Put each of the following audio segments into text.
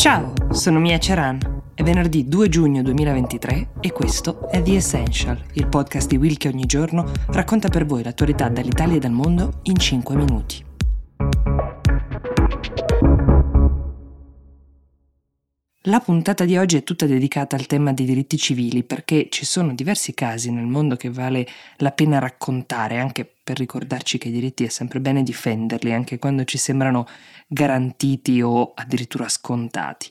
Ciao, sono Mia Ceran. È venerdì 2 giugno 2023 e questo è The Essential, il podcast di Will che ogni giorno racconta per voi l'attualità dall'Italia e dal mondo in 5 minuti. La puntata di oggi è tutta dedicata al tema dei diritti civili perché ci sono diversi casi nel mondo che vale la pena raccontare, anche per ricordarci che i diritti è sempre bene difenderli, anche quando ci sembrano garantiti o addirittura scontati.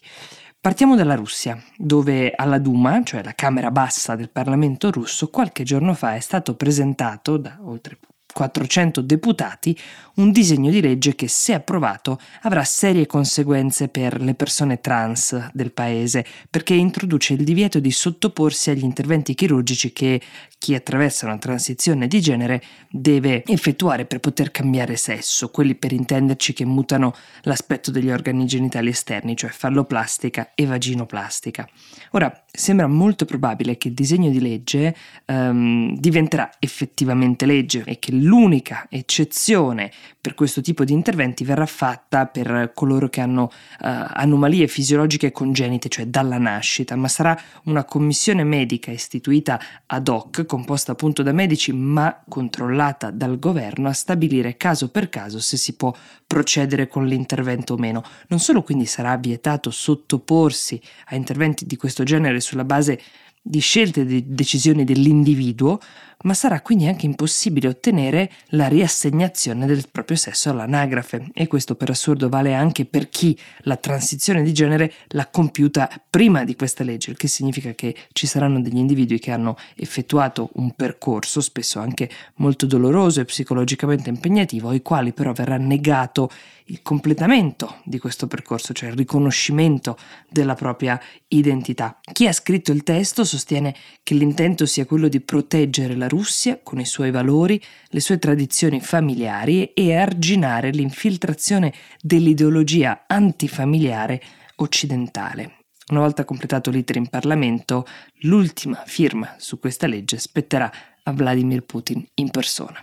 Partiamo dalla Russia, dove alla Duma, cioè la Camera bassa del Parlamento russo, qualche giorno fa è stato presentato da oltre 400 deputati un disegno di legge che, se approvato, avrà serie conseguenze per le persone trans del paese, perché introduce il divieto di sottoporsi agli interventi chirurgici che chi attraversa una transizione di genere deve effettuare per poter cambiare sesso, quelli per intenderci che mutano l'aspetto degli organi genitali esterni, cioè falloplastica e vaginoplastica. Ora, sembra molto probabile che il disegno di legge um, diventerà effettivamente legge e che l'unica eccezione per questo tipo di interventi verrà fatta per coloro che hanno uh, anomalie fisiologiche congenite, cioè dalla nascita, ma sarà una commissione medica istituita ad hoc, composta appunto da medici ma controllata dal governo, a stabilire caso per caso se si può procedere con l'intervento o meno. Non solo quindi sarà vietato sottoporsi a interventi di questo genere sulla base di scelte e di decisioni dell'individuo, ma sarà quindi anche impossibile ottenere la riassegnazione del proprio sesso all'anagrafe. E questo per assurdo vale anche per chi la transizione di genere l'ha compiuta prima di questa legge, il che significa che ci saranno degli individui che hanno effettuato un percorso spesso anche molto doloroso e psicologicamente impegnativo, ai quali però verrà negato il completamento di questo percorso, cioè il riconoscimento della propria identità. Chi ha scritto il testo sostiene che l'intento sia quello di proteggere la Russia con i suoi valori, le sue tradizioni familiari e arginare l'infiltrazione dell'ideologia antifamiliare occidentale. Una volta completato l'iter in Parlamento, l'ultima firma su questa legge spetterà a Vladimir Putin in persona.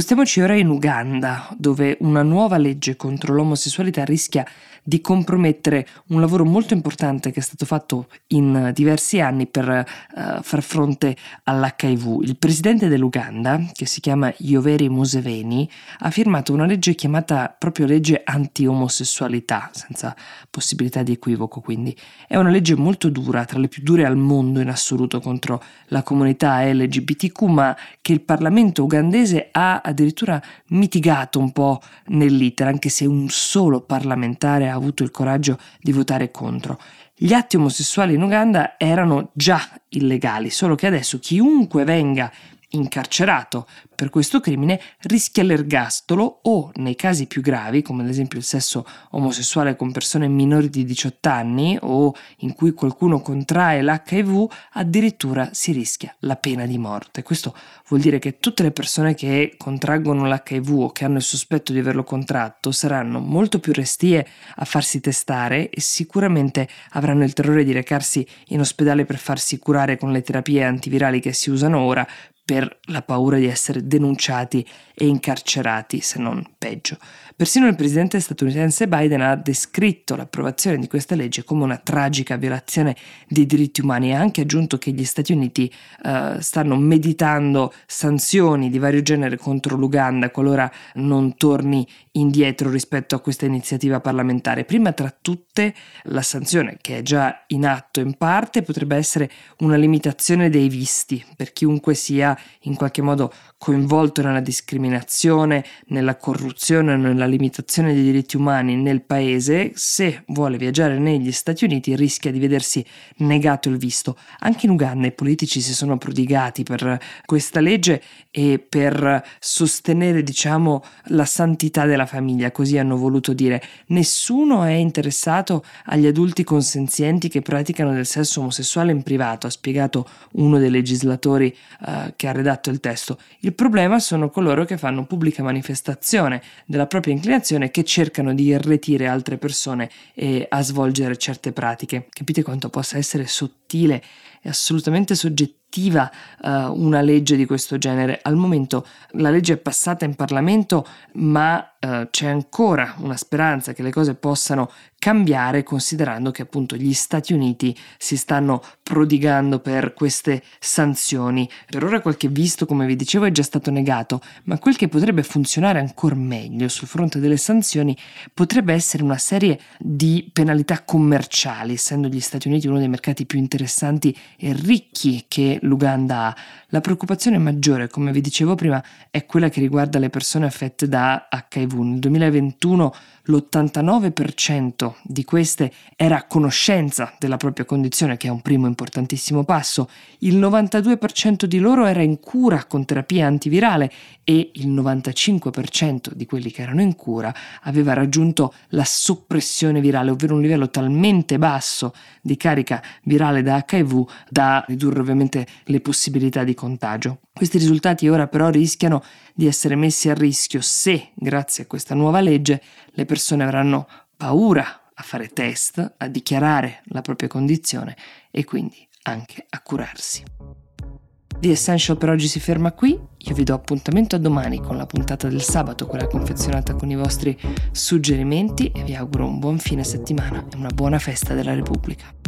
Spostiamoci ora in Uganda, dove una nuova legge contro l'omosessualità rischia di compromettere un lavoro molto importante che è stato fatto in diversi anni per uh, far fronte all'HIV. Il presidente dell'Uganda, che si chiama Yoweri Museveni, ha firmato una legge chiamata proprio legge anti-omosessualità, senza possibilità di equivoco quindi. È una legge molto dura, tra le più dure al mondo in assoluto contro la comunità LGBTQ, ma che il Parlamento ugandese ha addirittura mitigato un po' nell'iter, anche se un solo parlamentare ha avuto il coraggio di votare contro. Gli atti omosessuali in Uganda erano già illegali, solo che adesso chiunque venga incarcerato per questo crimine rischia l'ergastolo o, nei casi più gravi, come ad esempio il sesso omosessuale con persone minori di 18 anni o in cui qualcuno contrae l'HIV, addirittura si rischia la pena di morte. Questo vuol dire che tutte le persone che contraggono l'HIV o che hanno il sospetto di averlo contratto saranno molto più restie a farsi testare e sicuramente avranno il terrore di recarsi in ospedale per farsi curare con le terapie antivirali che si usano ora per la paura di essere denunciati e incarcerati, se non peggio. Persino il presidente statunitense Biden ha descritto l'approvazione di questa legge come una tragica violazione dei diritti umani e ha anche aggiunto che gli Stati Uniti uh, stanno meditando sanzioni di vario genere contro l'Uganda qualora non torni indietro rispetto a questa iniziativa parlamentare. Prima tra tutte la sanzione, che è già in atto in parte, potrebbe essere una limitazione dei visti per chiunque sia in qualche modo coinvolto nella discriminazione, nella corruzione, nella limitazione dei diritti umani nel paese, se vuole viaggiare negli Stati Uniti rischia di vedersi negato il visto. Anche in Uganda i politici si sono prodigati per questa legge e per sostenere, diciamo, la santità della famiglia, così hanno voluto dire. Nessuno è interessato agli adulti consenzienti che praticano del sesso omosessuale in privato, ha spiegato uno dei legislatori uh, che ha redatto il testo. Il problema sono coloro che fanno pubblica manifestazione della propria inclinazione che cercano di irretire altre persone e a svolgere certe pratiche. Capite quanto possa essere sottile e assolutamente soggettiva uh, una legge di questo genere. Al momento la legge è passata in Parlamento, ma eh, c'è ancora una speranza che le cose possano cambiare considerando che appunto gli Stati Uniti si stanno prodigando per queste sanzioni. Per ora qualche visto, come vi dicevo, è già stato negato, ma quel che potrebbe funzionare ancora meglio sul fronte delle sanzioni potrebbe essere una serie di penalità commerciali, essendo gli Stati Uniti uno dei mercati più interessanti e ricchi che l'Uganda ha. La preoccupazione maggiore, come vi dicevo prima, è quella che riguarda le persone affette da HIV. Nel 2021 l'89% di queste era a conoscenza della propria condizione, che è un primo importantissimo passo, il 92% di loro era in cura con terapia antivirale e il 95% di quelli che erano in cura aveva raggiunto la soppressione virale, ovvero un livello talmente basso di carica virale da HIV da ridurre ovviamente le possibilità di contagio. Questi risultati ora però rischiano di essere messi a rischio se, grazie questa nuova legge, le persone avranno paura a fare test, a dichiarare la propria condizione e quindi anche a curarsi. The Essential per oggi si ferma qui, io vi do appuntamento a domani con la puntata del sabato, quella confezionata con i vostri suggerimenti e vi auguro un buon fine settimana e una buona festa della Repubblica.